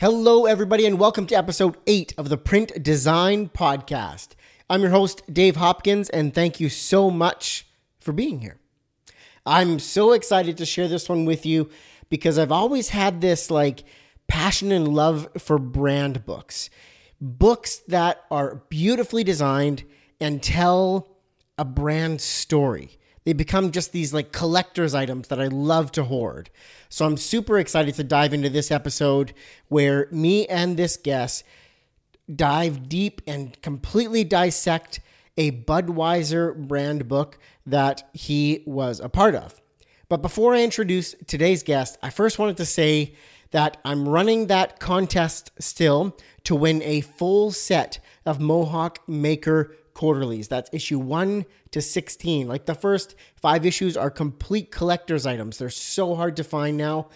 Hello, everybody, and welcome to episode eight of the Print Design Podcast. I'm your host, Dave Hopkins, and thank you so much for being here. I'm so excited to share this one with you because I've always had this like passion and love for brand books. Books that are beautifully designed and tell a brand story. They become just these like collector's items that I love to hoard. So I'm super excited to dive into this episode where me and this guest dive deep and completely dissect a Budweiser brand book that he was a part of. But before I introduce today's guest, I first wanted to say that I'm running that contest still to win a full set of Mohawk Maker quarterlies. That's issue 1 to 16. Like the first 5 issues are complete collector's items. They're so hard to find now.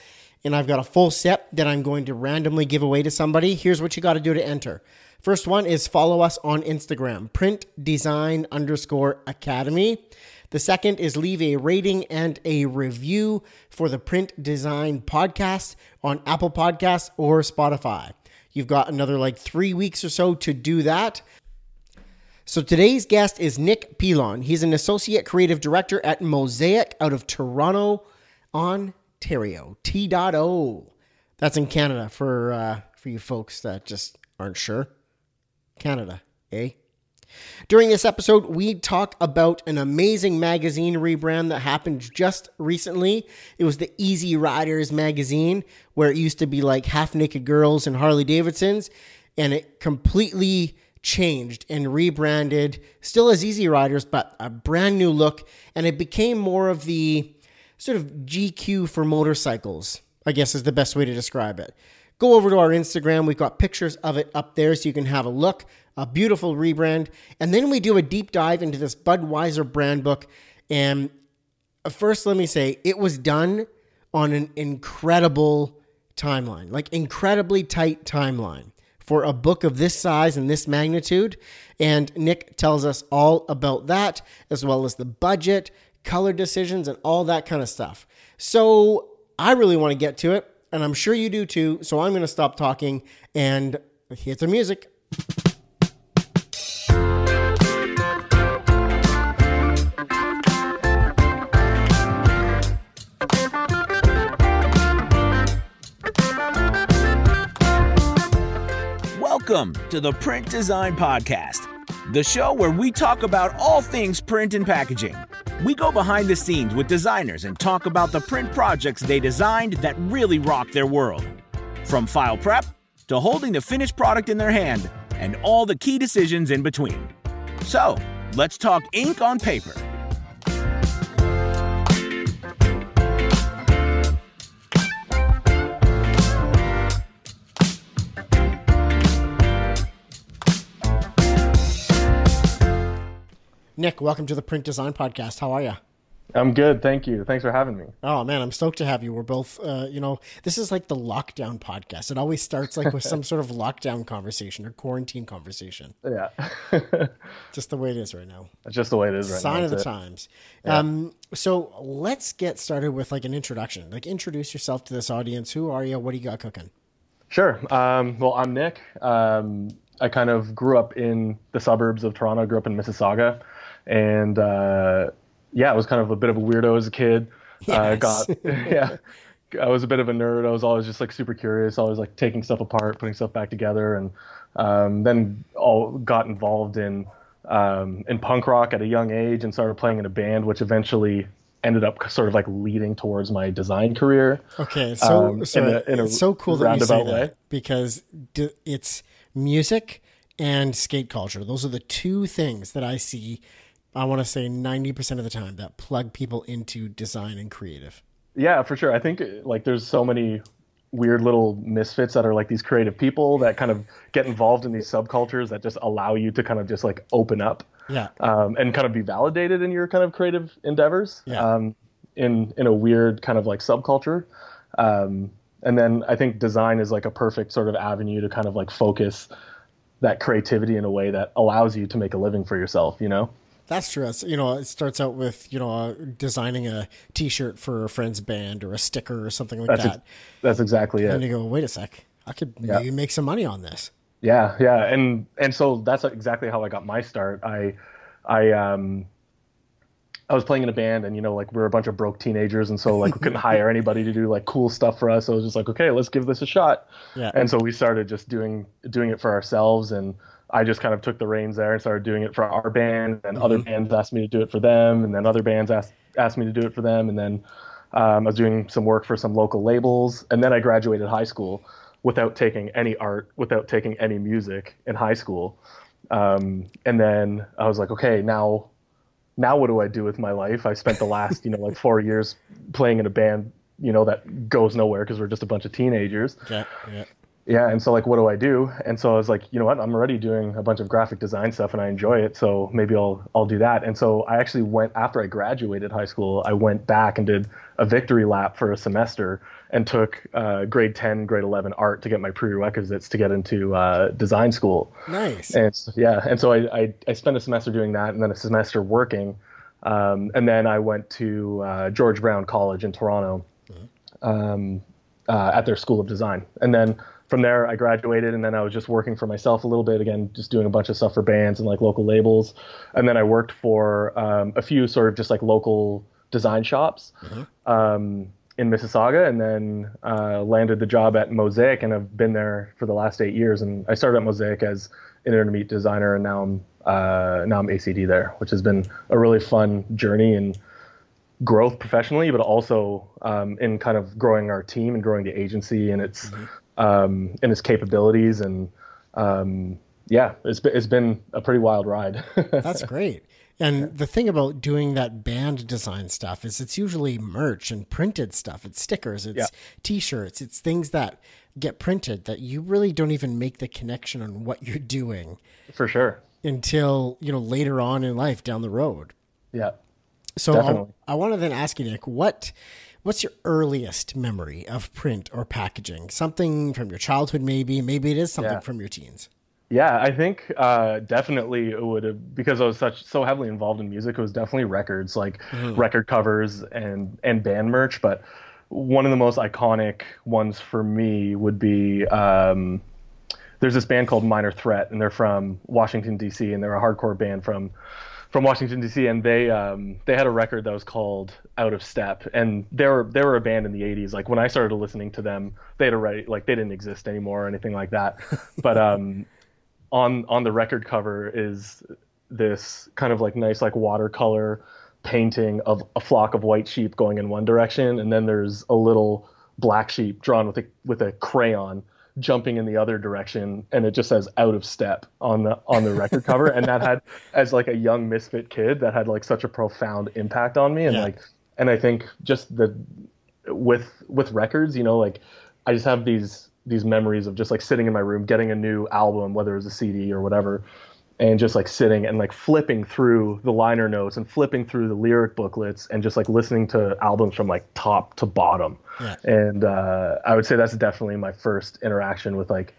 And I've got a full set that I'm going to randomly give away to somebody. Here's what you got to do to enter. First one is follow us on Instagram, print design underscore academy. The second is leave a rating and a review for the Print Design Podcast on Apple Podcasts or Spotify. You've got another like three weeks or so to do that. So today's guest is Nick Pilon. He's an associate creative director at Mosaic out of Toronto, Ontario. T.O. That's in Canada for uh, for you folks that just aren't sure. Canada, eh? During this episode, we talk about an amazing magazine rebrand that happened just recently. It was the Easy Riders magazine, where it used to be like half naked girls and Harley Davidsons, and it completely changed and rebranded, still as Easy Riders, but a brand new look. And it became more of the sort of GQ for motorcycles, I guess is the best way to describe it. Go over to our Instagram. We've got pictures of it up there so you can have a look. A beautiful rebrand. And then we do a deep dive into this Budweiser brand book. And first, let me say, it was done on an incredible timeline, like incredibly tight timeline for a book of this size and this magnitude. And Nick tells us all about that, as well as the budget, color decisions, and all that kind of stuff. So I really want to get to it, and I'm sure you do too. So I'm going to stop talking and hit the music. Welcome to the Print Design Podcast, the show where we talk about all things print and packaging. We go behind the scenes with designers and talk about the print projects they designed that really rock their world. From file prep to holding the finished product in their hand and all the key decisions in between. So, let's talk ink on paper. Nick, welcome to the Print Design Podcast. How are you? I'm good, thank you. Thanks for having me. Oh man, I'm stoked to have you. We're both, uh, you know, this is like the lockdown podcast. It always starts like with some sort of lockdown conversation or quarantine conversation. Yeah, just the way it is right now. That's just the way it is right Sign now. Sign of the it. times. Um, so let's get started with like an introduction. Like, introduce yourself to this audience. Who are you? What do you got cooking? Sure. Um, well, I'm Nick. Um, I kind of grew up in the suburbs of Toronto. Grew up in Mississauga, and uh, yeah, I was kind of a bit of a weirdo as a kid. Uh, Yes. got yeah. I was a bit of a nerd. I was always just like super curious, always like taking stuff apart, putting stuff back together, and um, then all got involved in um, in punk rock at a young age and started playing in a band, which eventually ended up sort of like leading towards my design career. Okay, so Um, in a- in a it's so cool that you say roundabout that way. because d- it's music and skate culture. Those are the two things that I see. I want to say ninety percent of the time that plug people into design and creative. Yeah, for sure. I think like there's so many weird little misfits that are like these creative people that kind of get involved in these subcultures that just allow you to kind of just like open up Yeah, um, and kind of be validated in your kind of creative endeavors Yeah. um, in in a weird kind of like subculture. Um, and then I think design is like a perfect sort of avenue to kind of like focus that creativity in a way that allows you to make a living for yourself. You know? That's true. It's, you know, it starts out with you know uh, designing a T-shirt for a friend's band or a sticker or something like That's that. ex- that's exactly it. and you go, wait a sec. I could maybe make some money on this. Yeah, yeah, and and so that's exactly how I got my start. I, I um, I was playing in a band, and you know, like we were a bunch of broke teenagers, and so like we couldn't hire anybody to do like cool stuff for us. So I was just like, okay, let's give this a shot. Yeah. And so we started just doing doing it for ourselves, and I just kind of took the reins there and started doing it for our band, and other bands asked me to do it for them, and then other bands asked asked me to do it for them, and then um, I was doing some work for some local labels, and then I graduated high school without taking any art, without taking any music in high school. Um, and then I was like, okay, now, now what do I do with my life? I spent the last, you know, like four years playing in a band, you know, that goes nowhere because we're just a bunch of teenagers. Yeah, yeah. Yeah, and so like, what do I do? And so I was like, you know what? I'm already doing a bunch of graphic design stuff, and I enjoy it. So maybe I'll I'll do that. And so I actually went after I graduated high school. I went back and did a victory lap for a semester and took uh, grade 10, grade 11 art to get my prerequisites to get into uh, design school. Nice. And yeah, and so I, I I spent a semester doing that, and then a semester working, um, and then I went to uh, George Brown College in Toronto, um, uh, at their School of Design, and then from there I graduated, and then I was just working for myself a little bit again, just doing a bunch of stuff for bands and like local labels, and then I worked for um, a few sort of just like local design shops. Um, in Mississauga, and then uh, landed the job at Mosaic, and I've been there for the last eight years. And I started at Mosaic as an intermediate designer, and now I'm uh, now I'm ACD there, which has been a really fun journey and growth professionally, but also um, in kind of growing our team and growing the agency and its um, and its capabilities. And um, yeah, it's been, it's been a pretty wild ride. That's great. And the thing about doing that band design stuff is it's usually merch and printed stuff. It's stickers, it's Yeah. t-shirts, it's things that get printed that you really don't even make the connection on what you're doing for sure. until, you know, later on in life down the road. Yeah. So. I want to then ask you, Nick, what what's your earliest memory of print or packaging? Something from your childhood, maybe. Maybe it is something Yeah. from your teens. Yeah, I think uh, definitely it would have because I was such so heavily involved in music. It was definitely records, like record covers and and band merch. But one of the most iconic ones for me would be um, there's this band called Minor Threat, and they're from Washington D.C. and they're a hardcore band from from Washington D.C. and they um, they had a record that was called Out of Step, and they were they were a band in the '80s. Like when I started listening to them, they had already like they didn't exist anymore or anything like that. but um, on on the record cover is this kind of like nice like watercolor painting of a flock of white sheep going in one direction, and then there's a little black sheep drawn with a with a crayon jumping in the other direction and it just says out of step on the on the record cover. And that had as like a young misfit kid that had like such a profound impact on me. And Yeah. like and i think just the with with records you know like i just have these these memories of just like sitting in my room getting a new album whether it was a cd or whatever and just like sitting and like flipping through the liner notes and flipping through the lyric booklets and just like listening to albums from like top to bottom Yeah. and uh, i would say that's definitely my first interaction with like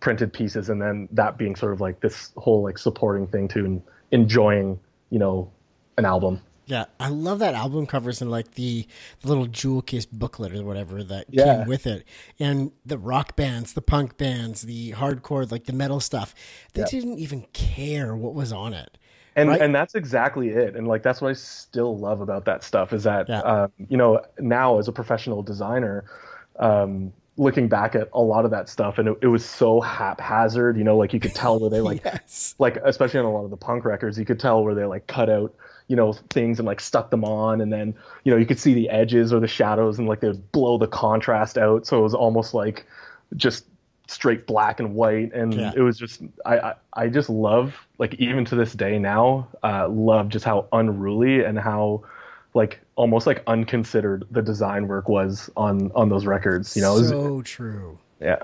printed pieces and then that being sort of like this whole like supporting thing to enjoying you know an album Yeah, I love that album covers and like the, the little jewel case booklet or whatever that Yeah. came with it, and the rock bands, the punk bands, the hardcore, like the metal stuff. They didn't even care what was on it. and Right. and that's exactly it and like that's what i still love about that stuff is that Yeah. um, you know now as a professional designer um, looking back at a lot of that stuff and it, it was so haphazard you know like you could tell where they like Yes. like especially on a lot of the punk records you could tell where they like cut out you know things and like stuck them on and then you know you could see the edges or the shadows and like they would blow the contrast out so it was almost like just straight black and white and Yeah. it was just I, I i just love like even to this day now uh love just how unruly and how like almost like unconsidered the design work was on on those records you know It was- so true. yeah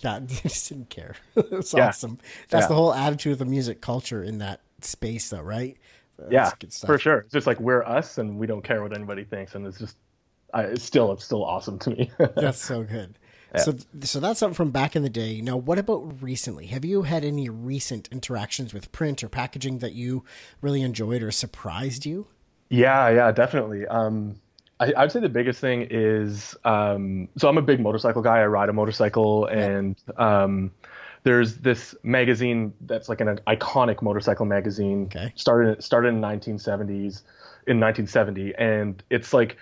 Yeah, they just didn't care. It's Yeah. awesome. That's Yeah. the whole attitude of the music culture in that space, though, right? That's yeah good stuff. for sure it's just like we're us and we don't care what anybody thinks and it's just I, it's still it's still awesome to me That's so good. So, so that's something from back in the day. Now, what about recently? Have you had any recent interactions with print or packaging that you really enjoyed or surprised you? Yeah, yeah, definitely. Um, I, I'd say the biggest thing is um, so I'm a big motorcycle guy. I ride a motorcycle, and um, there's this magazine that's like an iconic motorcycle magazine. Okay. Started started in 1970s, in 1970, and it's like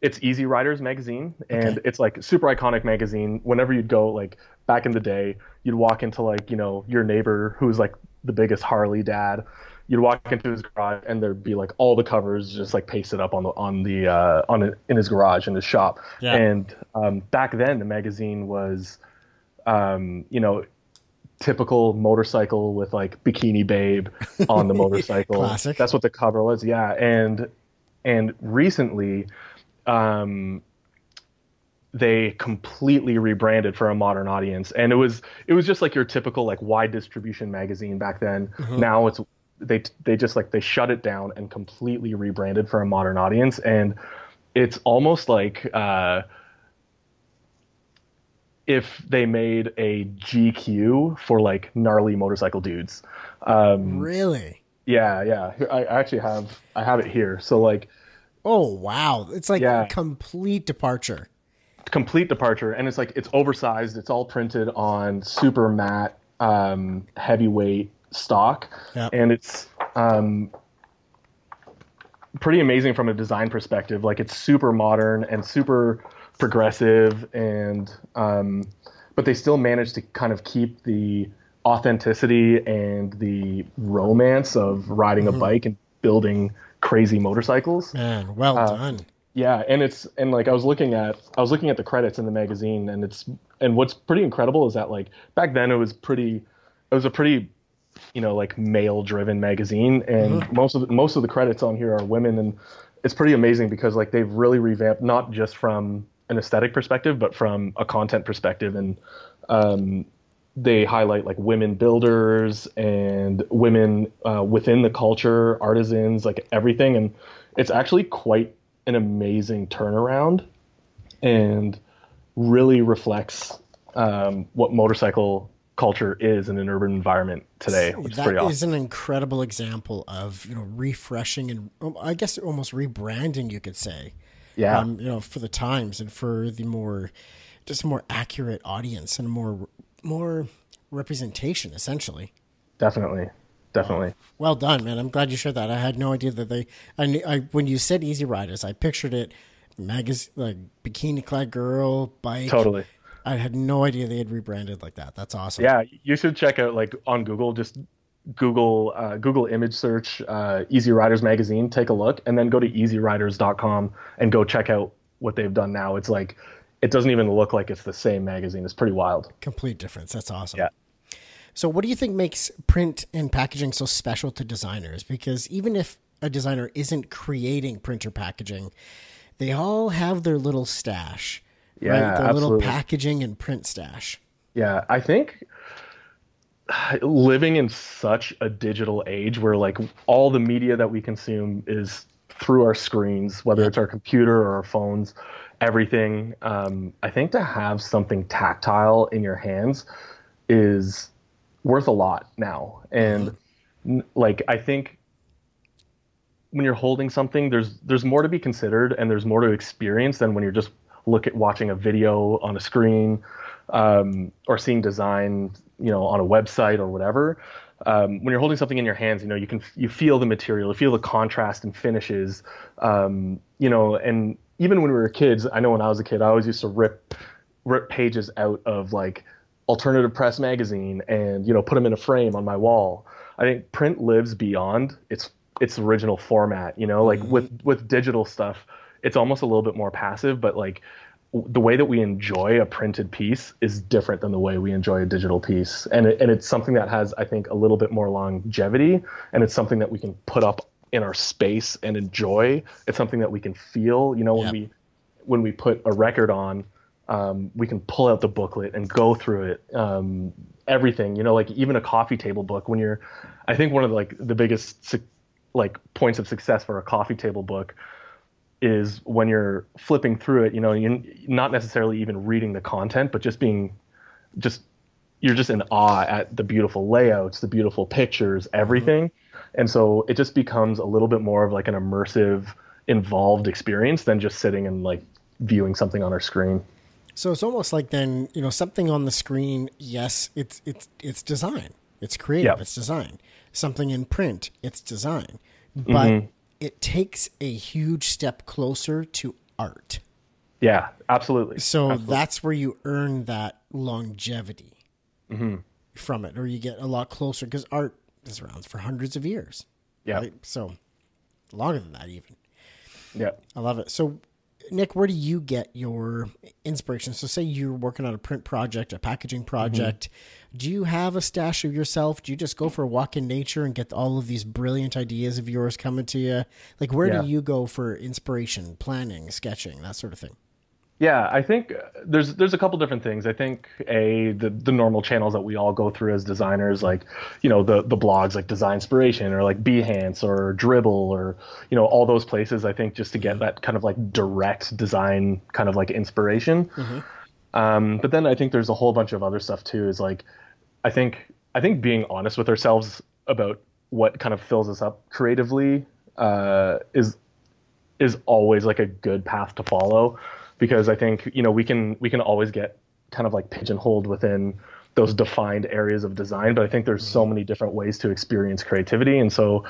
it's Easy Riders magazine, and Okay. it's like super iconic magazine. Whenever you'd go, like back in the day, you'd walk into like you know your neighbor who's like the biggest Harley dad. You'd walk into his garage, and there'd be like all the covers just like pasted up on the on the uh, on it, in his garage in his shop. Yeah. And um, back then, the magazine was, um, you know, typical motorcycle with like bikini babe on the motorcycle. Classic. That's what the cover was. Yeah, and and recently, um, they completely rebranded for a modern audience, and it was it was just like your typical like wide distribution magazine back then. Now it's they they just like they shut it down and completely rebranded for a modern audience, and it's almost like. Uh, if they made a GQ for like gnarly motorcycle dudes. Um, Really? yeah, yeah. I actually have I have it here. So like Oh wow! It's like Yeah. a complete departure. complete departure, and it's like it's oversized. It's all printed on super matte, um, heavyweight stock, Yeah. and it's um, pretty amazing from a design perspective. Like it's super modern and super progressive, and um, but they still manage to kind of keep the authenticity and the romance of riding a bike and building crazy motorcycles. Man, well Uh, done. Yeah, and it's and like I was looking at I was looking at the credits in the magazine and it's and what's pretty incredible is that like back then it was pretty it was a pretty you know like male driven magazine. And most of the, most of the credits on here are women. And it's pretty amazing because like they've really revamped not just from an aesthetic perspective but from a content perspective. And um they highlight like women builders and women uh, within the culture, artisans, like everything, and it's actually quite an amazing turnaround, and really reflects um, what motorcycle culture is in an urban environment today, which is pretty awesome. is an incredible example of you know refreshing and um, I guess almost rebranding, you could say. Yeah. Um, you know, for the times and for the more, just more accurate audience and more, more representation, essentially. definitely, definitely. Well done, man. I'm glad you shared that. I had no idea that they. I, knew, I when you said Easy Riders, I pictured it, magazine like bikini clad girl bike. Totally. I had no idea they had rebranded like that. That's awesome. Yeah, you should check out like on Google, just Google uh, Google image search uh, Easy Riders magazine, take a look, and then go to easyriders.com and go check out what they've done now. It's like it doesn't even look like it's the same magazine. It's pretty wild. Complete difference. That's awesome. Yeah. So, what do you think makes print and packaging so special to designers? Because even if a designer isn't creating printer packaging, they all have their little stash. Yeah, right? Their little absolutely. packaging and print stash. Yeah, I think living in such a digital age where like all the media that we consume is through our screens, whether it's our computer or our phones, everything. Um, I think to have something tactile in your hands is worth a lot now. And n- like I think when you're holding something, there's there's more to be considered and there's more to experience than when you're just look at watching a video on a screen um, or seeing design, you know, on a website or whatever. Um, when you're holding something in your hands, you know, you can you feel the material, you feel the contrast and finishes, um, you know, and even when we were kids, I know when I was a kid, I always used to rip rip pages out of like alternative press magazine and you know put them in a frame on my wall. I think print lives beyond its its original format. You know, like with with digital stuff, it's almost a little bit more passive, but like w- the way that we enjoy a printed piece is different than the way we enjoy a digital piece, and it, and it's something that has I think a little bit more longevity, and it's something that we can put up in our space and enjoy. It's something that we can feel. You know, when Yep. we when we put a record on, um, we can pull out the booklet and go through it. Um, everything, you know, like even a coffee table book. When you're, I think one of the, like the biggest like points of success for a coffee table book is when you're flipping through it. You know, you're not necessarily even reading the content, but just being, just you're just in awe at the beautiful layouts, the beautiful pictures, everything. And so it just becomes a little bit more of like an immersive involved experience than just sitting and like viewing something on our screen. So it's almost like then you know something on the screen. Yes, it's it's it's design. It's creative. Yeah. It's design. Something in print. It's design. But Mm-hmm. It takes a huge step closer to art. Yeah, absolutely. So that's where you earn that longevity Mm-hmm. from it, or you get a lot closer because art is around for hundreds of years. Yeah, Right? So longer than that, even. yeah. I love it. So, Nick, where do you get your inspiration? So, say you're working on a print project, a packaging project. Do you have a stash of yourself? Do you just go for a walk in nature and get all of these brilliant ideas of yours coming to you? Like, where Yeah. do you go for inspiration, planning, sketching, that sort of thing? Yeah, I think uh, there's there's a couple different things. I think a the, the normal channels that we all go through as designers, like you know the the blogs like Design Inspiration or like Behance or Dribbble or you know all those places. I think just to get that kind of like direct design kind of like inspiration. Um, but then I think there's a whole bunch of other stuff too. Is like I think I think being honest with ourselves about what kind of fills us up creatively uh, is is always like a good path to follow because I think you know we can we can always get kind of like pigeonholed within those defined areas of design but I think there's so many different ways to experience creativity and so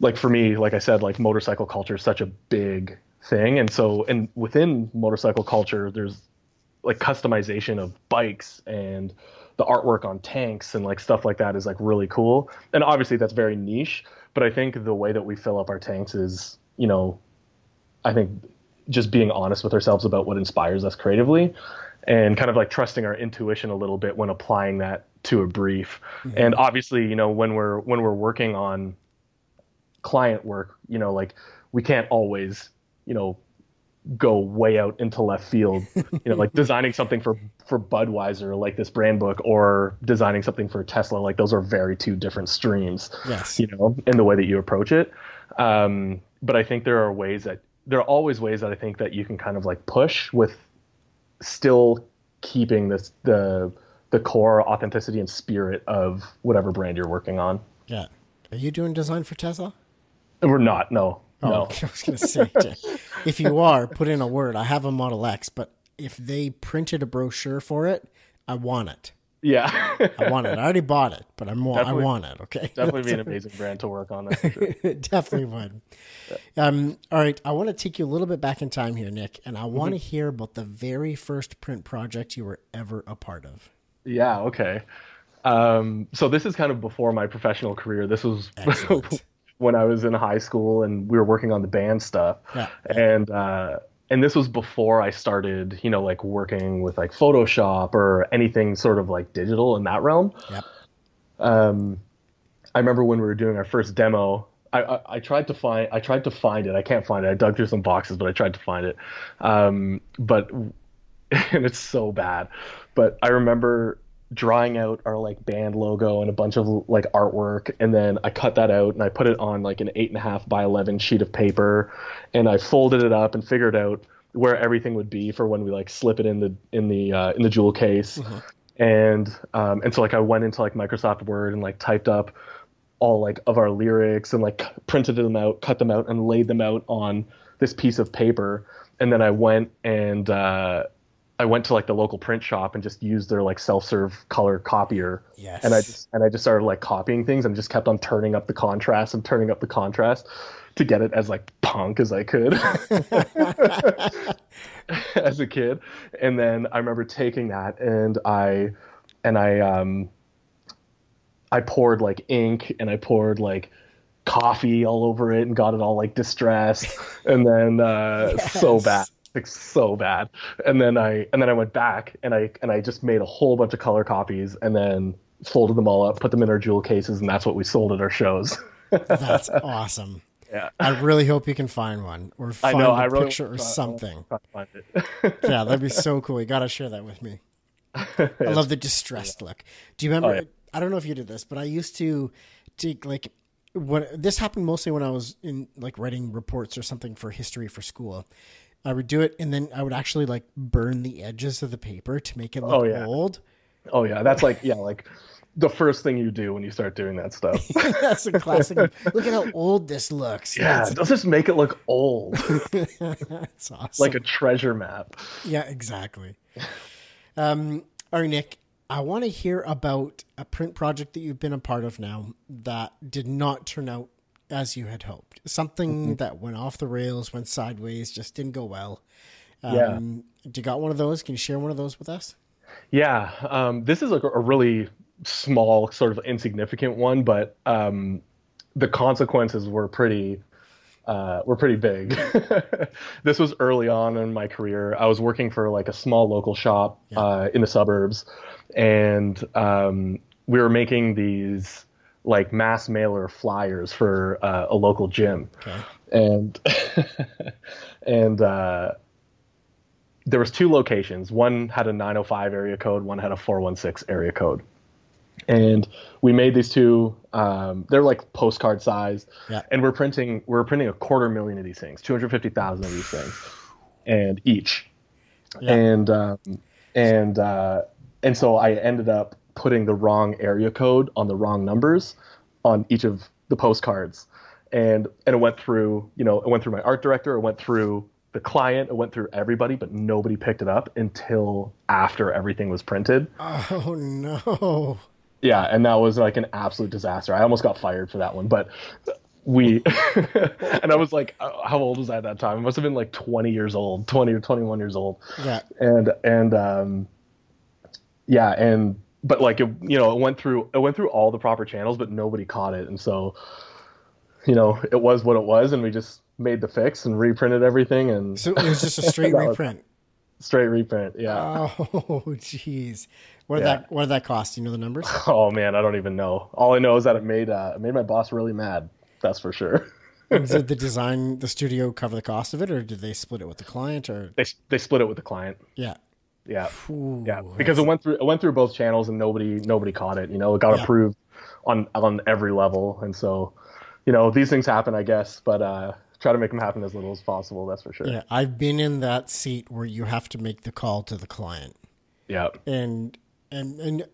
like for me like I said like motorcycle culture is such a big thing and so and within motorcycle culture there's like customization of bikes and the artwork on tanks and like stuff like that is like really cool. And obviously that's very niche, but I think the way that we fill up our tanks is, you know, I think just being honest with ourselves about what inspires us creatively and kind of like trusting our intuition a little bit when applying that to a brief. And obviously, you know, when we're when we're working on client work, you know, like we can't always, you know, go way out into left field, you know, like designing something for for Budweiser like this brand book or designing something for Tesla like those are very two different streams. Yes. You know, in the way that you approach it. Um, but I think there are ways that there are always ways that I think that you can kind of like push with still keeping this the the core authenticity and spirit of whatever brand you're working on. Yeah. Are you doing design for Tesla? We're not, no. Oh, no. I was going to say, if you are, put in a word. I have a Model X, but if they printed a brochure for it, I want it. Yeah. I want it. I already bought it, but I'm, I want it. Okay. Definitely be an amazing brand to work on. That's sure. Definitely would. Um, all right. I want to take you a little bit back in time here, Nick, and I want to hear about the very first print project you were ever a part of. Yeah, okay. Um, so this is kind of before my professional career. This was when I was in high school and we were working on the band stuff. Yeah. And uh, and this was before I started, you know, like working with like Photoshop or anything sort of like digital in that realm. Yep. Um, I remember when we were doing our first demo. I, I, I tried to find I tried to find it. I can't find it. I dug through some boxes, but I tried to find it. Um, but and it's so bad. But I remember drawing out our like band logo and a bunch of like artwork, and then I cut that out and I put it on like an eight and a half by eleven sheet of paper, and I folded it up and figured out where everything would be for when we like slip it in the in the uh, in the jewel case. And um, and so like I went into like Microsoft Word and like typed up all like of our lyrics and like printed them out, cut them out, and laid them out on this piece of paper. And then I went and uh, I went to like the local print shop and just used their like self-serve color copier. Yes. And I just and I just started like copying things and just kept on turning up the contrast and turning up the contrast to get it as like punk as I could as a kid. And then I remember taking that and I and I um I poured like ink and I poured like coffee all over it and got it all like distressed and then uh so bad like so bad and then i and then i went back and i and i just made a whole bunch of color copies and then folded them all up put them in our jewel cases and that's what we sold at our shows That's awesome. yeah I really hope you can find one or i find know a i really picture or uh, something. try to Yeah, that'd be so cool. You got to share that with me. I love the distressed look. Do you remember? Oh, yeah. I don't know if you did this, but I used to take like what this happened mostly when I was in like writing reports or something for history for school. I would do it, and then I would actually like burn the edges of the paper to make it look Oh, yeah. old. oh yeah that's like yeah like the first thing you do when you start doing that stuff. That's a classic. Look at how old this looks. yeah, does this make it look old, it's awesome. like a treasure map? yeah, exactly. Um, all right, Nick, I want to hear about a print project that you've been a part of now that did not turn out as you had hoped. Something that went off the rails, went sideways, just didn't go well. Um, Yeah. You got one of those? Can you share one of those with us? Yeah, um, this is like a really small, sort of insignificant one, but um, the consequences were pretty uh, were pretty big. this was early on in my career. I was working for like a small local shop uh, in the suburbs, and um, we were making these like mass mailer flyers for uh, a local gym, Okay. and and uh, there was two locations. One had a 905 area code. One had a 416 area code. And we made these two. Um, they're like postcard size, Yeah. and we're printing. We're printing a quarter million of these things, 250,000 of these things, and each. Yeah. And um, and uh, and so I ended up putting the wrong area code on the wrong numbers on each of the postcards, and and it went through. You know, it went through my art director. It went through the client. It went through everybody, but nobody picked it up until after everything was printed. Oh no. Yeah, and that was like an absolute disaster. I almost got fired for that one, but we and I was like, uh, how old was I at that time? I must have been like 20 years old, 20 or 21 years old. Yeah. And and um yeah, and but like it, you know, it went through it went through all the proper channels, but nobody caught it. And so you know, it was what it was and we just made the fix and reprinted everything and So it was just a straight reprint. straight reprint. Yeah. Oh, jeez. What did Yeah. that What did that cost? You know the numbers? Oh man, I don't even know. All I know is that it made uh, it made my boss really mad. That's for sure. did the design, the studio, cover the cost of it, or did they split it with the client? Or they they split it with the client. yeah, Yeah, Ooh, yeah, because it went through it went through both channels and nobody nobody caught it. You know, it got Yeah. approved on on every level, and so you know these things happen, I guess. But uh, try to make them happen as little as possible. That's for sure. yeah. I've been in that seat where you have to make the call to the client, yeah, and and and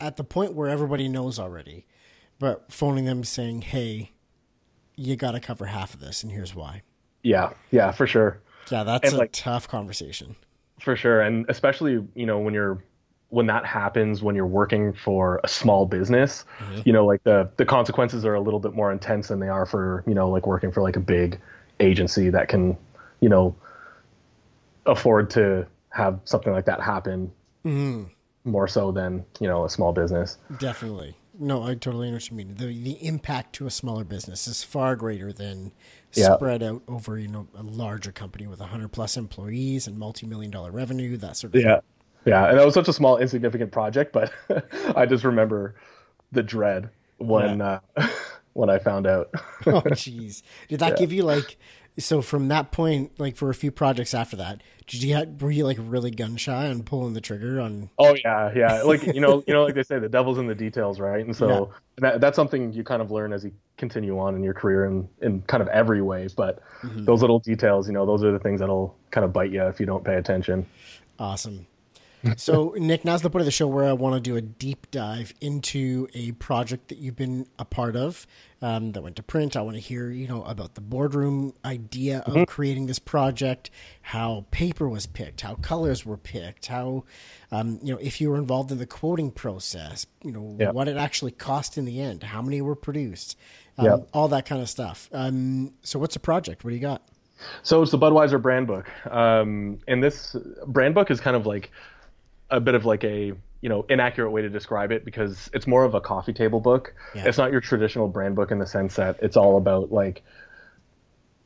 at the point where everybody knows already, but phoning them saying, "Hey, you got to cover half of this, and here's why." yeah, yeah, for sure. Yeah, that's And, a like- tough conversation. For sure, and especially you know when you're when that happens when you're working for a small business, mm-hmm. you know like the the consequences are a little bit more intense than they are for you know like working for like a big agency that can you know afford to have something like that happen mm-hmm. more so than you know a small business. Definitely. No, I totally understand what you mean. The the impact to a smaller business is far greater than Yeah. spread out over, you know, a larger company with hundred plus employees and multi million dollar revenue, that sort of Yeah. Yeah, and that was such a small, insignificant project, but I just remember the dread when uh, when I found out. Oh jeez. Did that give you like so from that point, like for a few projects after that, did you have, were you like really gun shy on pulling the trigger on oh yeah, yeah. Like you know, you know, like they say, the devil's in the details, right? And so that, that's something you kind of learn as you continue on in your career in in kind of every way. But mm-hmm. those little details, you know, those are the things that'll kind of bite you if you don't pay attention. Awesome. So, Nick, now's the point of the show where I want to do a deep dive into a project that you've been a part of um, that went to print. I want to hear, you know, about the boardroom idea of creating this project, how paper was picked, how colors were picked, how, um, you know, if you were involved in the quoting process, you know, Yeah. what it actually cost in the end, how many were produced, um, Yeah. all that kind of stuff. Um, so, what's the project? What do you got? So it's the Budweiser brand book, um, and this brand book is kind of like a bit of like a you know inaccurate way to describe it because it's more of a coffee table book. Yeah. It's not your traditional brand book in the sense that it's all about like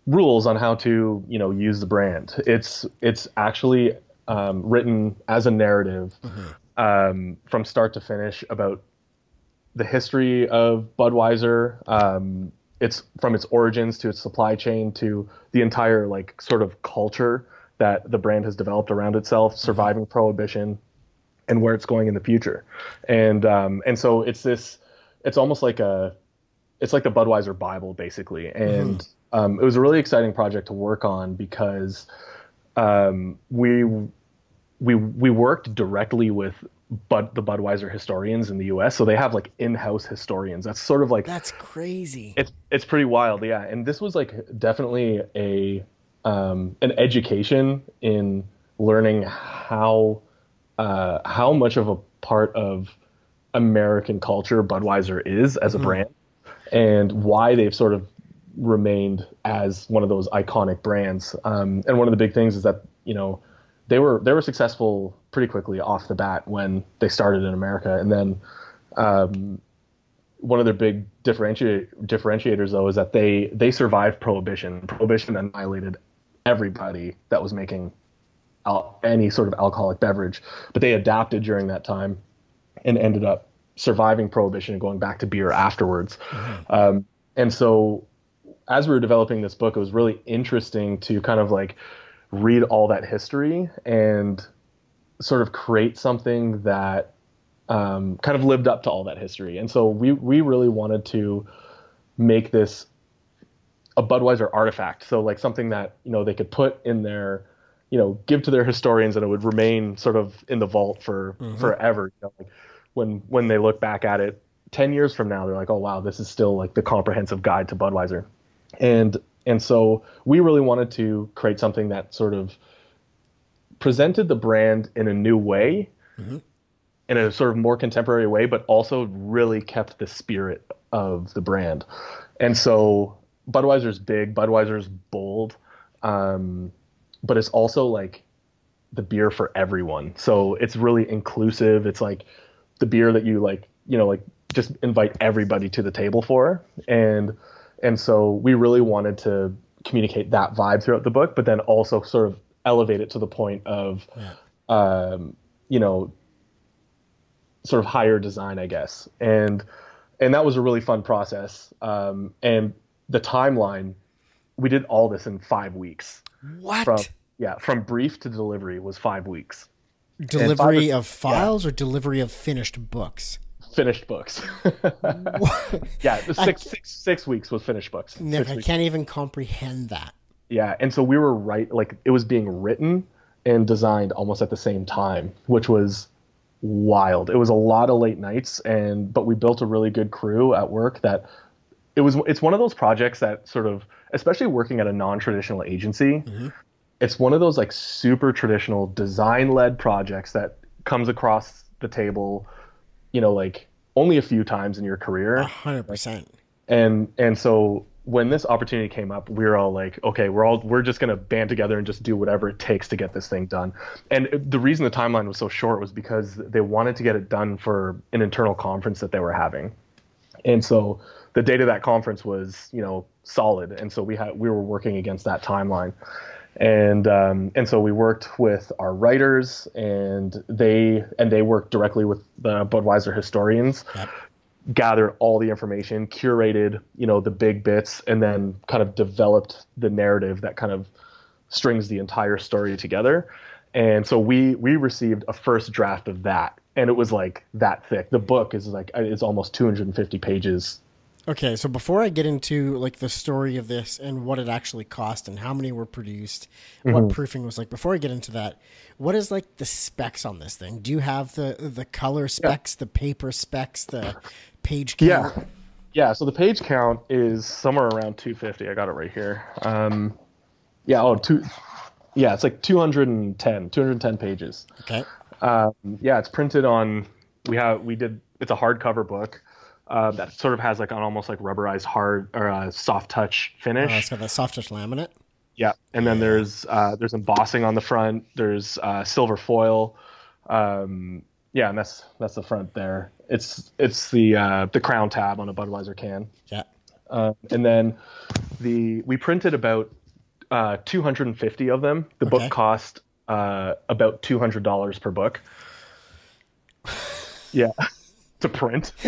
rules on how to you know use the brand. It's it's actually um, written as a narrative um, from start to finish about the history of Budweiser. Um, it's from its origins to its supply chain to the entire like sort of culture that the brand has developed around itself, surviving prohibition, and where it's going in the future. And um, and so it's this. It's almost like a. It's like the Budweiser Bible, basically, and um, it was a really exciting project to work on because um, we we we worked directly with Bud the Budweiser historians in the U.S. So they have like in-house historians. That's sort of like That's crazy. it's it's pretty wild, yeah. And this was like definitely a um, an education in learning how uh, how much of a part of American culture Budweiser is as a brand, and why they've sort of remained as one of those iconic brands. Um, and one of the big things is that you know they were they were successful pretty quickly off the bat when they started in America, and then um, one of their big differentiate, differentiators though is that they they survived prohibition. Prohibition annihilated everybody that was making al- any sort of alcoholic beverage, but they adapted during that time and ended up surviving prohibition and going back to beer afterwards. Um, and so as we were developing this book, it was really interesting to kind of like read all that history and sort of create something that um, kind of lived up to all that history. And so we we really wanted to make this a Budweiser artifact. So like something that you know they could put in their you know give to their historians and it would remain sort of in the vault for forever. You know, like when when they look back at it 10 years from now they're like oh wow this is still like the comprehensive guide to Budweiser. And and so we really wanted to create something that sort of presented the brand in a new way in a sort of more contemporary way, but also really kept the spirit of the brand. And so Budweiser's big, Budweiser's bold, um, but it's also like the beer for everyone. So it's really inclusive. It's like the beer that you like, you know, like just invite everybody to the table for. And and so we really wanted to communicate that vibe throughout the book, but then also sort of elevate it to the point of, um, you know, sort of higher design, I guess. And and that was a really fun process. Um, and the timeline, we did all this in five weeks. What? From yeah, from brief to delivery was five weeks. delivery five- of files or delivery of finished books? Finished books. yeah, the six, six, six weeks was finished books. Nick, I weeks. can't even comprehend that. Yeah, and so we were right, like it was being written and designed almost at the same time, which was wild. It was a lot of late nights, and but we built a really good crew at work that it was. It's one of those projects that sort of, especially working at a non-traditional agency, mm-hmm. it's one of those like super traditional design-led projects that comes across the table, you know, like only a few times in your career A hundred percent. and and so when this opportunity came up we were all like okay we're all we're just going to band together and just do whatever it takes to get this thing done and the reason the timeline was so short was because they wanted to get it done for an internal conference that they were having and so the date of that conference was you know solid and so we had we were working against that timeline and um, and so we worked with our writers and they and they worked directly with the Budweiser historians gathered all the information, curated, you know, the big bits, and then kind of developed the narrative that kind of strings the entire story together. And so we we received a first draft of that, and it was like that thick. The book is like it's almost 250 pages. Okay, so before I get into like the story of this and what it actually cost and how many were produced, Mm-hmm. what proofing was like, before I get into that, what is like the specs on this thing? Do you have the the color specs, the paper specs, the page count? Yeah. Yeah, so the page count is somewhere around 250. I got it right here. Um, yeah, oh, two, yeah, it's like 210, 210 pages. Okay. Um, yeah, it's printed on. We have we did. It's a hardcover book uh, that sort of has like an almost like rubberized hard or uh, soft touch finish. Uh, it's got that soft touch laminate. Yeah, and then there's uh, there's embossing on the front. There's uh, silver foil. Um, yeah, and that's that's the front there. It's it's the uh, the crown tab on a Budweiser can. Yeah. Uh, and then the we printed about uh, 250 of them. The Okay. book cost uh, about $200 per book. Yeah, to print.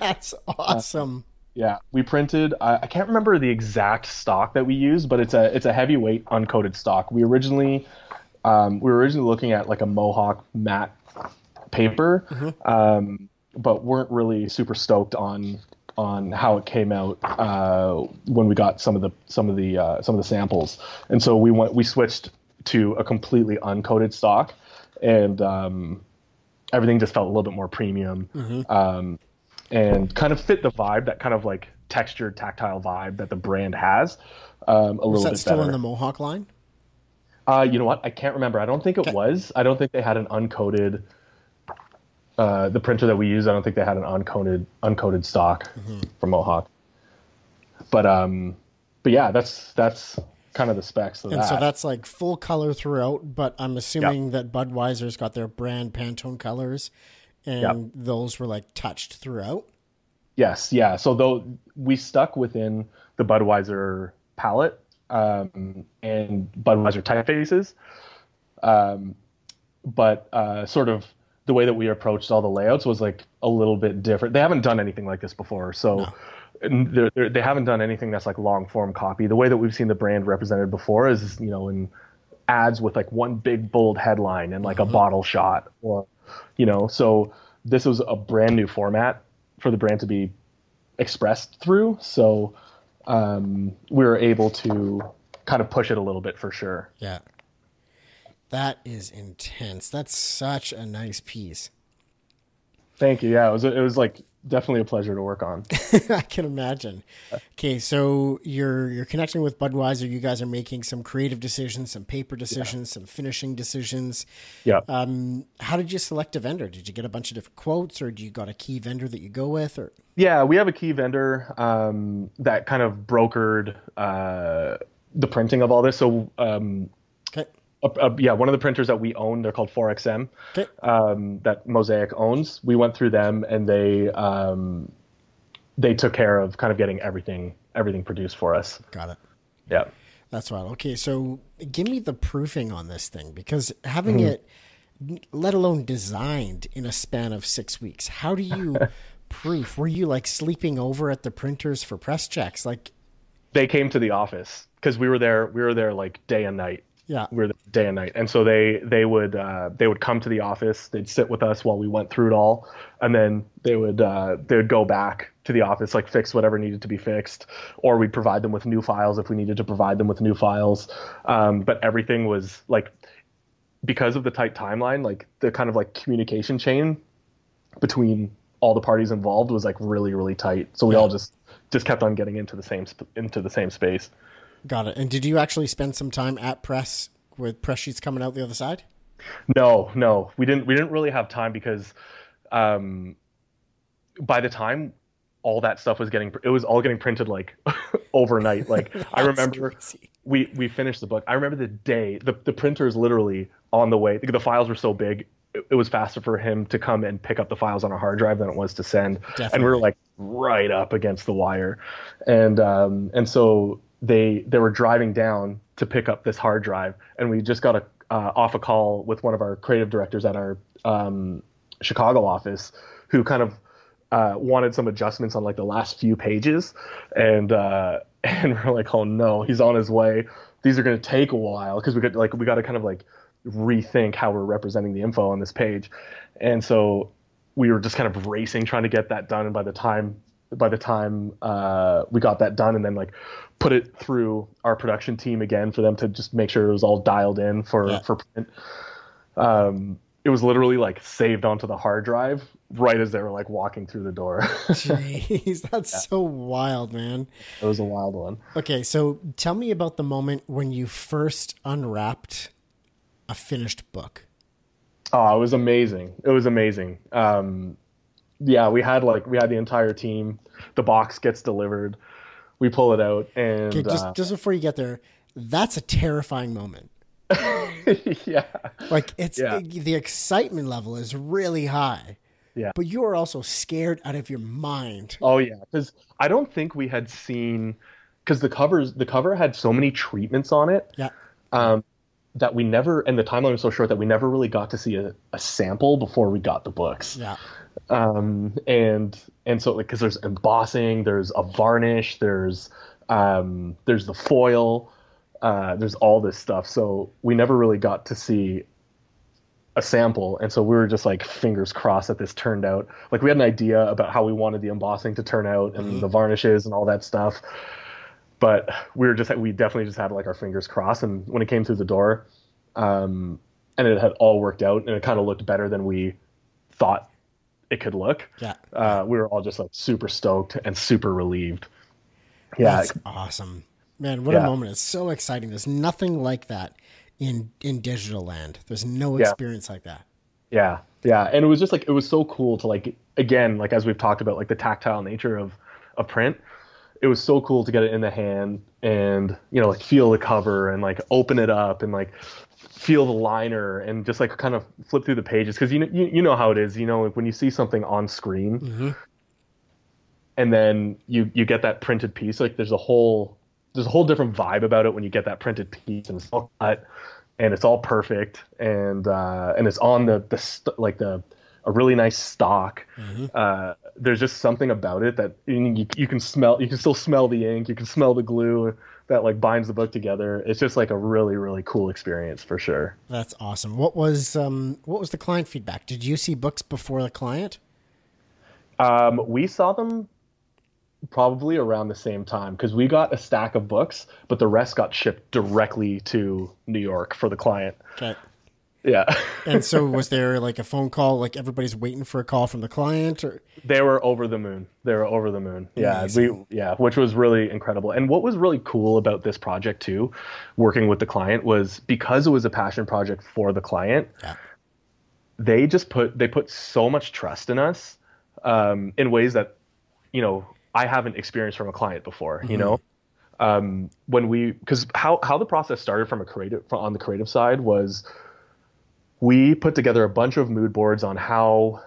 That's awesome. Yeah, we printed. I, I can't remember the exact stock that we used, but it's a it's a heavyweight uncoated stock. We originally um, we were originally looking at like a Mohawk matte paper, um, but weren't really super stoked on on how it came out uh, when we got some of the some of the uh, some of the samples, and so we went we switched to a completely uncoated stock, and um, everything just felt a little bit more premium, Mm-hmm. um, and kind of fit the vibe, that kind of like textured, tactile vibe that the brand has. Um, a Is little that bit still better. in the Mohawk line? Uh, you know what? I can't remember. I don't think it Okay. was. I don't think they had an uncoated. Uh, the printer that we use, I don't think they had an uncoated uncoated stock Mm-hmm. from Mohawk. But um, but yeah, that's that's kind of the specs of And that. so that's like full color throughout, but I'm assuming that Budweiser's got their brand Pantone colors, and Yep. those were like touched throughout. Yes, yeah. So though we stuck within the Budweiser palette um, and Budweiser typefaces, um, but uh, sort of the way that we approached all the layouts was like a little bit different. They haven't done anything like this before, so and they're, they're, they haven't done anything that's like long form copy. The way that we've seen the brand represented before is you know in ads with like one big bold headline and like a bottle shot or you know so this was a brand new format for the brand to be expressed through so um, we were able to kind of push it a little bit for sure Yeah. That is intense. That's such a nice piece. thank you yeah it was it was like definitely a pleasure to work on I can imagine. Okay, so you're you're connecting with Budweiser. You guys are making some creative decisions, some paper decisions, some finishing decisions. yeah Um, how did you select a vendor? Did you get a bunch of different quotes, or do you got a key vendor that you go with, or Yeah, we have a key vendor um, that kind of brokered uh, the printing of all this. So, um, uh, uh, yeah, one of the printers that we own, they're called 4XM, okay, um, that Mosaic owns. We went through them, and they um, they took care of kind of getting everything everything produced for us. got it. Yeah. That's right. Okay, so give me the proofing on this thing because having Mm-hmm. it, let alone designed in a span of six weeks, how do you proof? Were you like sleeping over at the printers for press checks? Like, They came to the office because we were there. We were there like day and night. Yeah, we were day and night. And so they they would uh, they would come to the office. They'd sit with us while we went through it all. And then they would uh, they would go back to the office like fix whatever needed to be fixed or we'd provide them with new files if we needed to provide them with new files. Um, but everything was like because of the tight timeline like the kind of like communication chain between all the parties involved was like really really tight. So we all just just kept on getting into the same sp- into the same space got it. And did you actually spend some time at press with press sheets coming out the other side? No, no, we didn't. We didn't really have time because, um, by the time all that stuff was getting, it was all getting printed like overnight. Like I remember crazy. we we finished the book. I remember the day the the printer is literally on the way. The files were so big, it, it was faster for him to come and pick up the files on a hard drive than it was to send. Definitely. And we were like right up against the wire, and um, and so they they were driving down to pick up this hard drive, and we just got a uh, off a call with one of our creative directors at our um, Chicago office, who kind of uh, wanted some adjustments on like the last few pages, and uh, and we're like, oh no, he's on his way. These are going to take a while because we got like we got to kind of like rethink how we're representing the info on this page, and so we were just kind of racing trying to get that done. And by the time by the time uh, we got that done, and then like put it through our production team again for them to just make sure it was all dialed in for Yeah. for print. Um, it was literally like saved onto the hard drive right as they were like walking through the door. Jeez, that's so wild, man. it was a wild one. Okay, so tell me about the moment when you first unwrapped a finished book. Oh, it was amazing. It was amazing. Um, yeah, we had like we had the entire team. The box gets delivered. We pull it out, and Okay, just uh, just before you get there, that's a terrifying moment. yeah, Like it's Yeah. the excitement level is really high. Yeah. But you are also scared out of your mind. Oh yeah, because I don't think we had seen because the covers the cover had so many treatments on it Yeah. um, that we never and the timeline was so short that we never really got to see a, a sample before we got the books. Yeah. um, and and so like because there's embossing, there's a varnish, there's um, there's the foil, uh, there's all this stuff. So we never really got to see a sample, and so we were just like fingers crossed that this turned out. Like we had an idea about how we wanted the embossing to turn out and the varnishes and all that stuff, but we were just we definitely just had like our fingers crossed. And when it came through the door, um, and it had all worked out, and it kind of looked better than we thought it could look. Yeah. Uh, we were all just like super stoked and super relieved. Yeah. That's awesome. Man, what a moment. It's so exciting. There's nothing like that in in digital land. There's no Yeah. experience like that. Yeah, yeah, and it was just like it was so cool to like again, like as we've talked about, like the tactile nature of of print. It was so cool to get it in the hand and you know like feel the cover and like open it up and like feel the liner and just like kind of flip through the pages because you know you, you know how it is you know like when you see something on screen and then you you get that printed piece like there's a whole there's a whole different vibe about it when you get that printed piece and it's all cut and it's all perfect and uh, and it's on the the st- like the a really nice stock. Uh, there's just something about it that you, you can smell. You can still smell the ink. You can smell the glue that like binds the book together. It's just like a really really cool experience for sure. That's awesome. What was um what was the client feedback? Did you see books before the client? Um, we saw them probably around the same time because we got a stack of books, but the rest got shipped directly to New York for the client. Okay. Yeah. And so was there like a phone call like everybody's waiting for a call from the client or they were over the moon. They were over the moon. Yeah, Amazing. we yeah, which was really incredible. And what was really cool about this project too, working with the client was because it was a passion project for the client. Yeah. They just put they put so much trust in us um, in ways that you know I haven't experienced from a client before. You know, um, when we because how how the process started from a creative from, on the creative side was we put together a bunch of mood boards on how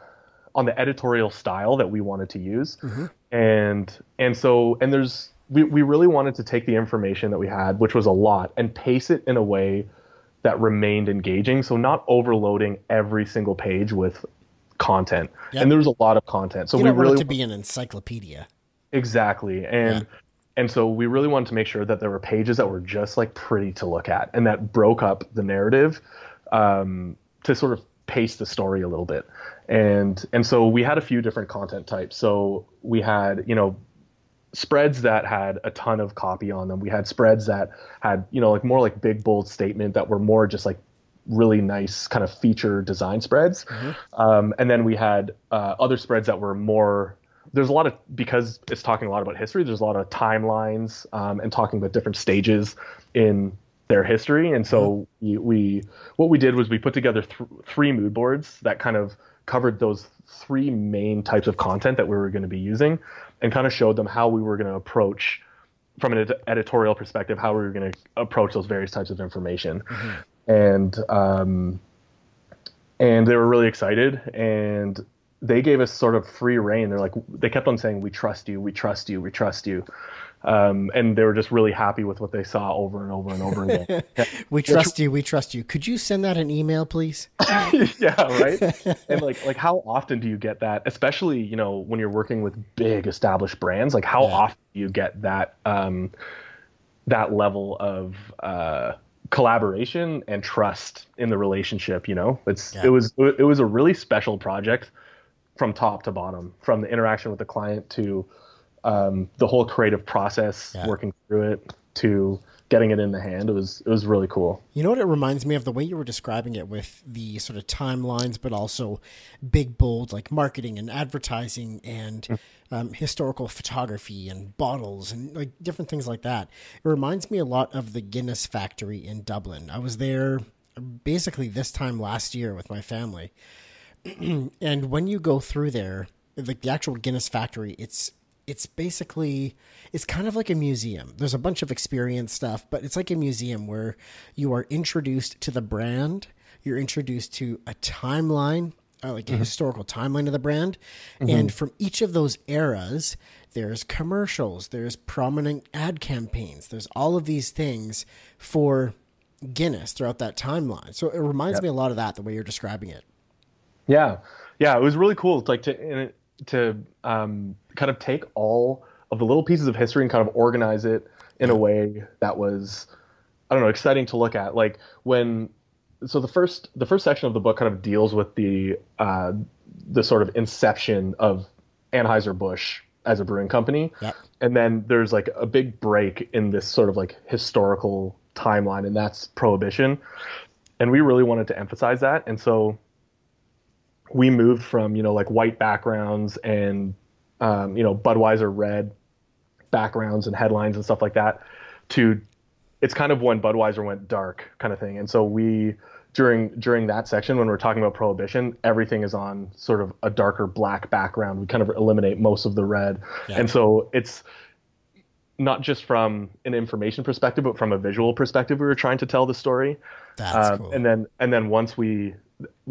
on the editorial style that we wanted to use. And and so and there's we, we really wanted to take the information that we had which was a lot and pace it in a way that remained engaging. So not overloading every single page with content. Yep. and there was a lot of content. So you we don't want really it to be an encyclopedia. Exactly. And and so we really wanted to make sure that there were pages that were just like pretty to look at and that broke up the narrative. Um, to sort of pace the story a little bit. And and so we had a few different content types. So we had, you know, spreads that had a ton of copy on them. We had spreads that had, you know, like more like big bold statement that were more just like really nice kind of feature design spreads. Um, and then we had uh, other spreads that were more. There's a lot of because it's talking a lot about history. There's a lot of timelines um, and talking about different stages in their history. And so we, we what we did was we put together th- three mood boards that kind of covered those three main types of content that we were going to be using, and kind of showed them how we were going to approach from an ed- editorial perspective how we were going to approach those various types of information. And um, and they were really excited and they gave us sort of free reign. They're like they kept on saying we trust you we trust you we trust you um, and they were just really happy with what they saw over and over and over again We trust you, we trust you. Could you send that an email, please? yeah right and like like how often do you get that especially you know when you're working with big established brands like how Yeah. often do you get that um that level of uh collaboration and trust in the relationship you know it's Yeah. it was it was a really special project from top to bottom from the interaction with the client to um the whole creative process Yeah. working through it to getting it in the hand it was it was really cool You know what it reminds me of? The way you were describing it with the sort of timelines, but also big, bold, like marketing and advertising and um, historical photography and bottles and like different things like that. It reminds me a lot of the Guinness factory in Dublin. I was there basically this time last year with my family. and when you go through there, like the actual Guinness factory, it's it's basically it's kind of like a museum. There's a bunch of experience stuff, but it's like a museum where you are introduced to the brand, you're introduced to a timeline, uh, like a historical timeline of the brand, and from each of those eras, there's commercials, there's prominent ad campaigns, there's all of these things for Guinness throughout that timeline. So it reminds me a lot of that the way you're describing it. Yeah, yeah, it was really cool. It's like to it- to um, kind of take all of the little pieces of history and kind of organize it in a way that was, I don't know, exciting to look at. Like when, so the first the first section of the book kind of deals with the uh, the sort of inception of Anheuser Busch as a brewing company, Yep. and then there's like a big break in this sort of like historical timeline, and that's Prohibition. And we really wanted to emphasize that, and so we moved from you know like white backgrounds and um, you know Budweiser red backgrounds and headlines and stuff like that to it's kind of when Budweiser went dark kind of thing. And so we during during that section when we're talking about prohibition, everything is on sort of a darker black background. We kind of eliminate most of the red. Yeah. And so it's not just from an information perspective, but from a visual perspective, we were trying to tell the story. That's Um, cool. And then and then once we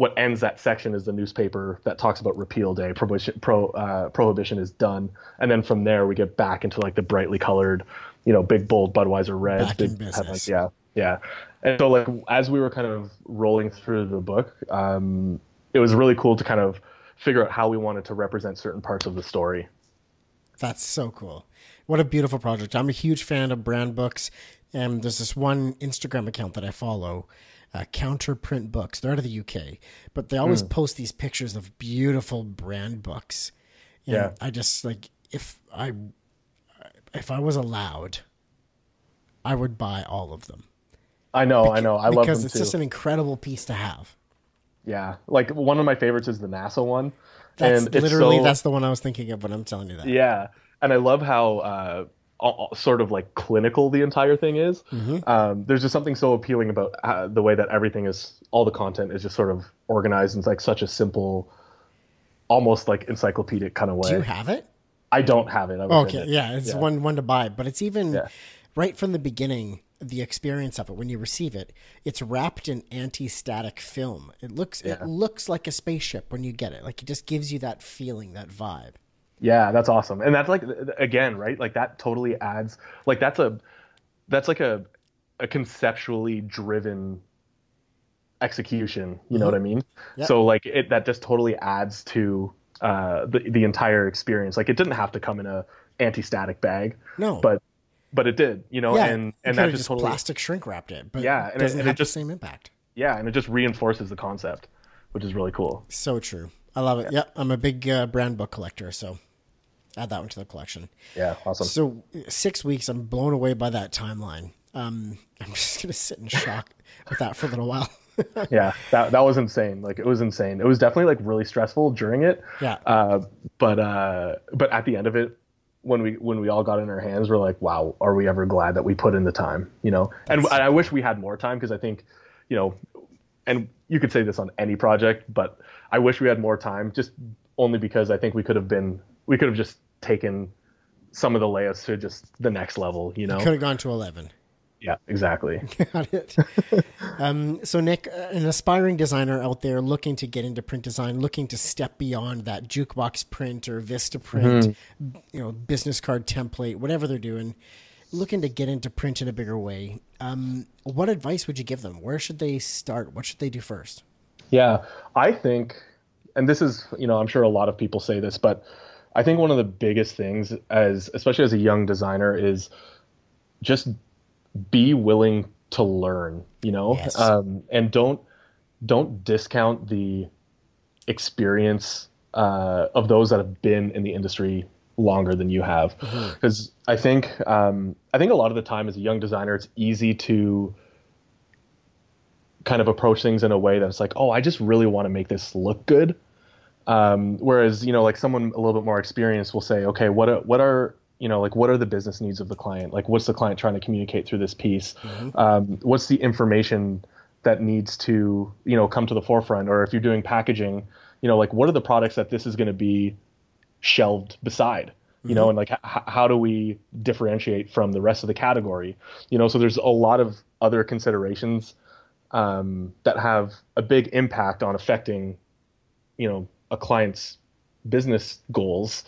what ends that section is the newspaper that talks about repeal day prohibition pro uh, prohibition is done and then from there we get back into like the brightly colored you know big bold budweiser red Back in big business. headlines. yeah yeah and so like as we were kind of rolling through the book um, it was really cool to kind of figure out how we wanted to represent certain parts of the story That's so cool. What a beautiful project. I'm a huge fan of brand books. And there's this one Instagram account that I follow, uh, Counterprint Books. They're out of the UK, but they always post these pictures of beautiful brand books. And Yeah. I just like if I if I was allowed, I would buy all of them. i know i know i love it. because it's too just an incredible piece to have. yeah like one of my favorites is the nasa one That's and it's literally so- that's the one I was thinking of when I'm telling you that. Yeah, and I love how uh, all- sort of like clinical the entire thing is. Mm-hmm. Um, there's just something so appealing about uh, the way that everything is, all the content is just sort of organized in like such a simple, almost like encyclopedic kind of way. Do you have it? I don't have it. I Okay, admit. yeah, it's Yeah. one one to buy, but it's even Yeah. right from the beginning. The experience of it when you receive it, it's wrapped in anti-static film. It looks it looks like a spaceship when you get it. Like it just gives you that feeling, that vibe. Yeah, that's awesome. And that's like again, right? Like that totally adds like that's a that's like a a conceptually driven execution, you know what I mean? Yep. So like it that just totally adds to uh the the entire experience. Like it didn't have to come in a anti-static bag, No, but but it did, you know, yeah, and and that just just totally plastic shrink wrapped it, but Yeah, it and it- and it just- the same impact. yeah, and it just reinforces the concept, which is really cool. So true. I love it. Yep, I'm a big uh, brand book collector, so add that one to the collection. Yeah, awesome. So six weeks, I'm blown away by that timeline. Um, I'm just gonna sit in shock with that for a little while. yeah, that that was insane. Like it was insane. It was definitely like really stressful during it. Yeah. Uh, but uh, but at the end of it, when we when we all got in our hands, we're like, wow, are we ever glad that we put in the time? You know, and I wish we had more time because I think, you know, and you could say this on any project, but I wish we had more time, just only because I think we could have been we could have just taken some of the layouts to just the next level. You know. Could have gone to eleven. yeah. Exactly. Got it. um, so, Nick, uh, an aspiring designer out there looking to get into print design, looking to step beyond that jukebox print or Vistaprint, you know, business card template, whatever they're doing, looking to get into print in a bigger way. Um, what advice would you give them? Where should they start? What should they do first? Yeah, I think, and this is, you know, I'm sure a lot of people say this, but I think one of the biggest things, as especially as a young designer, is just be willing to learn. You know, Yes. um, and don't don't discount the experience uh, of those that have been in the industry longer than you have, because I think um, I think a lot of the time as a young designer, it's easy to kind of approach things in a way that's like, oh, I just really want to make this look good. Um, whereas, you know, like someone a little bit more experienced will say, okay, what are, what are, you know, like what are the business needs of the client? Like, what's the client trying to communicate through this piece? Um, what's the information that needs to, you know, come to the forefront? Or if you're doing packaging, you know, like what are the products that this is going to be shelved beside? You know, and like h- how do we differentiate from the rest of the category? You know, so there's a lot of other considerations um, that have a big impact on affecting, you know, a client's business goals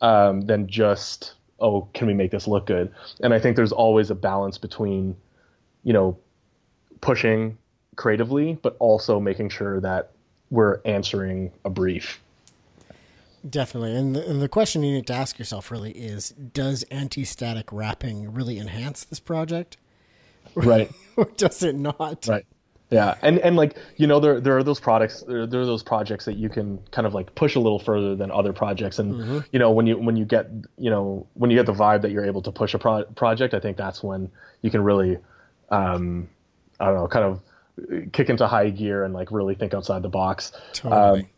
um, than just oh, can we make this look good? And I think there's always a balance between, you know, pushing creatively, but also making sure that we're answering a brief. Definitely. And the, and the question you need to ask yourself really is Does anti static wrapping really enhance this project? Right. or does it not? Right. Yeah, and and like you know there there are those products there, there are those projects that you can kind of like push a little further than other projects, and you know when you when you get you know when you get the vibe that you're able to push a pro- project, I think that's when you can really, um, I don't know, kind of kick into high gear and like really think outside the box. Totally. Um,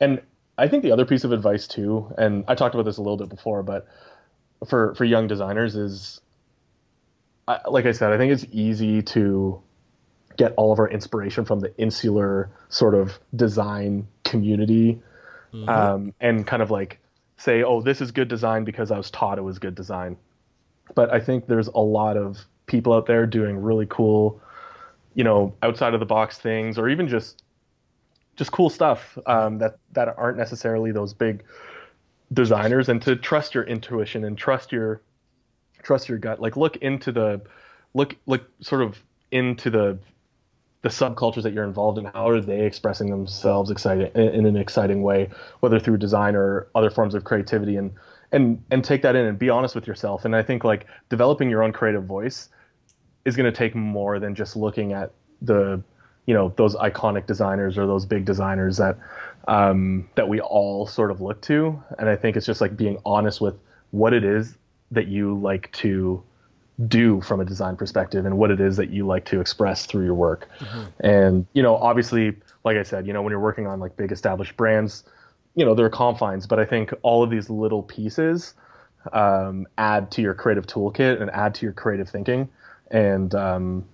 and I think the other piece of advice too, and I talked about this a little bit before, but for for young designers is, I, like I said, I think it's easy to get all of our inspiration from the insular sort of design community, mm-hmm. um, and kind of like say, oh, this is good design because I was taught it was good design. But I think there's a lot of people out there doing really cool, you know, outside of the box things, or even just just cool stuff um, that that aren't necessarily those big designers, and to trust your intuition and trust your trust your gut. Like look into the look look sort of into the the subcultures that you're involved in. How are they expressing themselves exciting in an exciting way, whether through design or other forms of creativity, and and and take that in and be honest with yourself. And I think like developing your own creative voice is going to take more than just looking at the you know those iconic designers or those big designers that um, that we all sort of look to. And I think it's just like being honest with what it is that you like to do from a design perspective and what it is that you like to express through your work. Mm-hmm. And you know, obviously, like I said, you know, when you're working on like big established brands, you know, there are confines, but I think all of these little pieces um, add to your creative toolkit and add to your creative thinking, and um,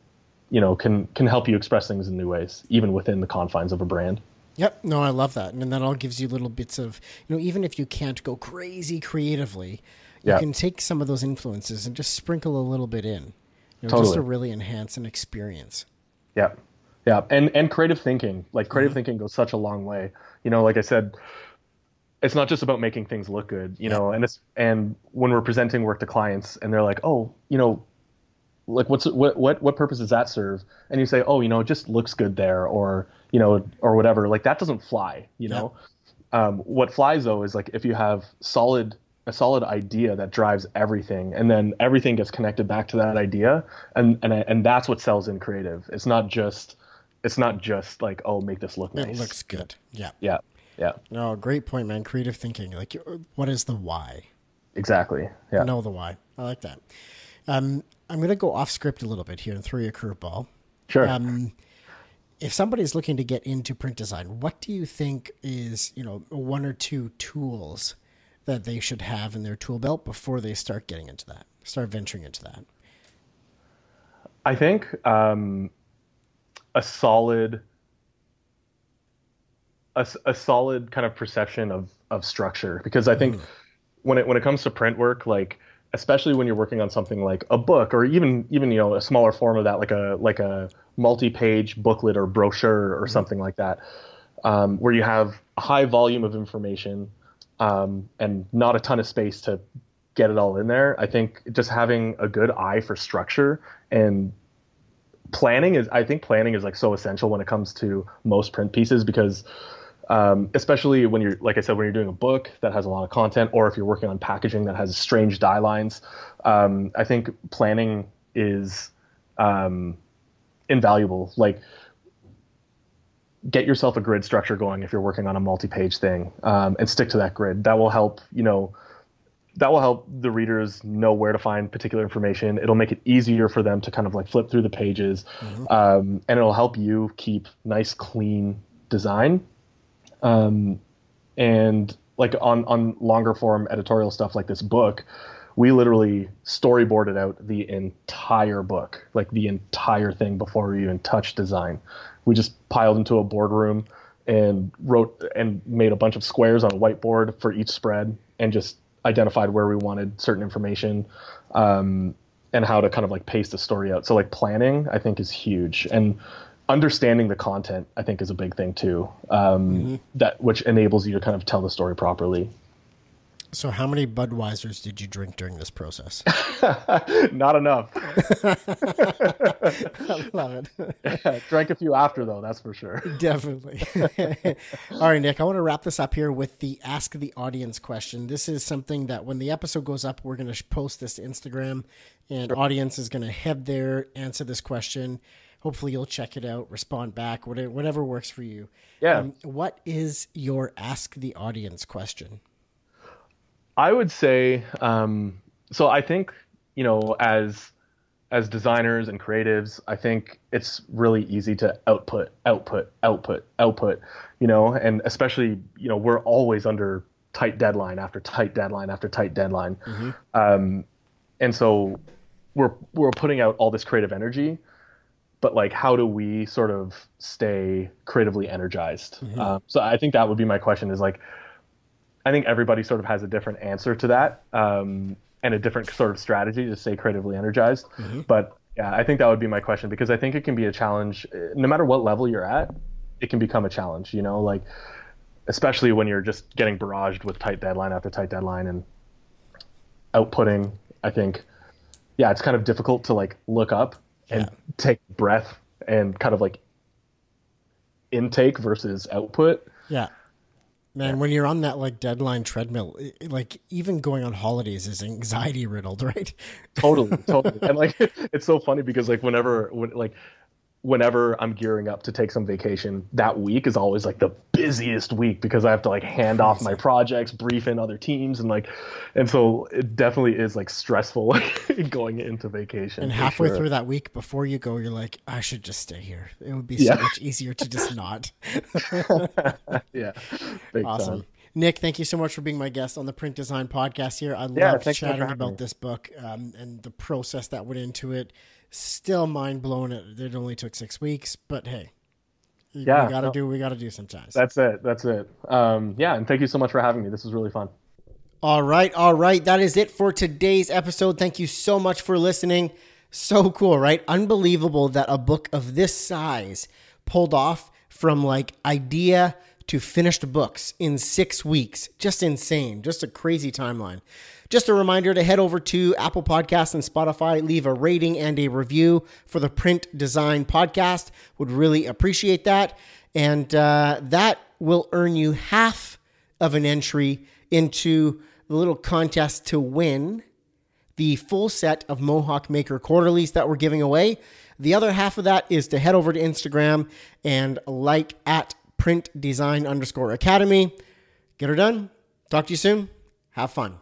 you know, can can help you express things in new ways, even within the confines of a brand. Yep. No, I love that. And that all gives you little bits of, you know, even if you can't go crazy creatively, you can take some of those influences and just sprinkle a little bit in, you know, totally. just to really enhance an experience. Yeah. Yeah. And, and creative thinking, like creative mm-hmm. thinking goes such a long way. You know, like I said, it's not just about making things look good, you know, and it's, and when we're presenting work to clients and they're like, oh, you know, like what's what what what purpose does that serve and you say oh you know it just looks good there or you know or whatever like that doesn't fly you know um, what flies though is like if you have solid a solid idea that drives everything and then everything gets connected back to that idea and and and that's what sells in creative. It's not just it's not just like oh make this look nice. it looks good. Yeah. Yeah. Yeah. No great point man. Creative thinking. Like what is the why? Exactly. Yeah. Know the why. I like that. Um, I'm going to go off script a little bit here and throw you a curveball. Sure. Um, if somebody's looking to get into print design, what do you think is you know one or two tools that they should have in their tool belt before they start getting into that, start venturing into that? I think um, a solid, a, a solid kind of perception of of structure, because I think mm. when it when it comes to print work, like especially when you're working on something like a book or even even you know a smaller form of that like a like a multi-page booklet or brochure or mm-hmm. something like that um, where you have a high volume of information um, and not a ton of space to get it all in there i think just having a good eye for structure and planning is i think planning is like so essential when it comes to most print pieces because um, especially when you're, like I said, when you're doing a book that has a lot of content, or if you're working on packaging that has strange die lines. Um, I think planning is um, invaluable. Like, get yourself a grid structure going if you're working on a multi-page thing, um, and stick to that grid. That will help. You know, that will help the readers know where to find particular information. It'll make it easier for them to kind of like flip through the pages, mm-hmm. um, and it'll help you keep nice, clean design um, and like on on longer form editorial stuff like this book, we literally storyboarded out the entire book, like the entire thing before we even touched design. We just piled into a boardroom and wrote and made a bunch of squares on a whiteboard for each spread and just identified where we wanted certain information um, and how to kind of like pace the story out. So like planning, I think, is huge. And understanding the content i think is a big thing too um, mm-hmm. that which enables you to kind of tell the story properly so how many budweisers did you drink during this process not enough i love it yeah, drank a few after though that's for sure definitely all right nick i want to wrap this up here with the ask the audience question this is something that when the episode goes up we're going to post this to instagram and sure. audience is going to head there answer this question hopefully you'll check it out, respond back, whatever, whatever works for you. Yeah. Um, what is your ask the audience question? I would say, um, so I think, you know, as as designers and creatives, I think it's really easy to output, output, output, output, you know, and especially, you know, we're always under tight deadline after tight deadline after tight deadline. Mm-hmm. Um, and so we're, we're putting out all this creative energy, but like, how do we sort of stay creatively energized? Mm-hmm. Um, so I think that would be my question is like, I think everybody sort of has a different answer to that. Um, and a different sort of strategy to stay creatively energized. Mm-hmm. But yeah, I think that would be my question because I think it can be a challenge no matter what level you're at. It can become a challenge, you know, like especially when you're just getting barraged with tight deadline after tight deadline and outputting. I think, yeah, it's kind of difficult to like look up and yeah. take breath and kind of like intake versus output. Yeah. Man, when you're on that like deadline treadmill, like even going on holidays is anxiety riddled, right? totally, totally. And like it's so funny because like whenever when like whenever I'm gearing up to take some vacation, that week is always like the busiest week because I have to like hand off my projects, brief in other teams, and like, and so it definitely is like stressful like, going into vacation. And halfway sure. through that week before you go, you're like, I should just stay here. It would be so yeah. much easier to just not. yeah. awesome. Time. Nick, thank you so much for being my guest on the Print Design Podcast here. I yeah, love chatting about this book um, and the process that went into it still mind blown. It it only took six weeks, but hey, yeah, we got to no, do we got to do sometimes. That's it. That's it. Um, yeah, and thank you so much for having me. This was really fun. All right, all right. That is it for today's episode. Thank you so much for listening. So cool, right? Unbelievable that a book of this size pulled off from like idea to finished books in six weeks. Just insane. Just a crazy timeline. Just a reminder to head over to Apple Podcasts and Spotify, leave a rating and a review for the Print Design Podcast. Would really appreciate that. And uh, that will earn you half of an entry into the little contest to win the full set of Mohawk Maker quarterlies that we're giving away. The other half of that is to head over to Instagram and like at print design underscore academy. Get her done. Talk to you soon. Have fun.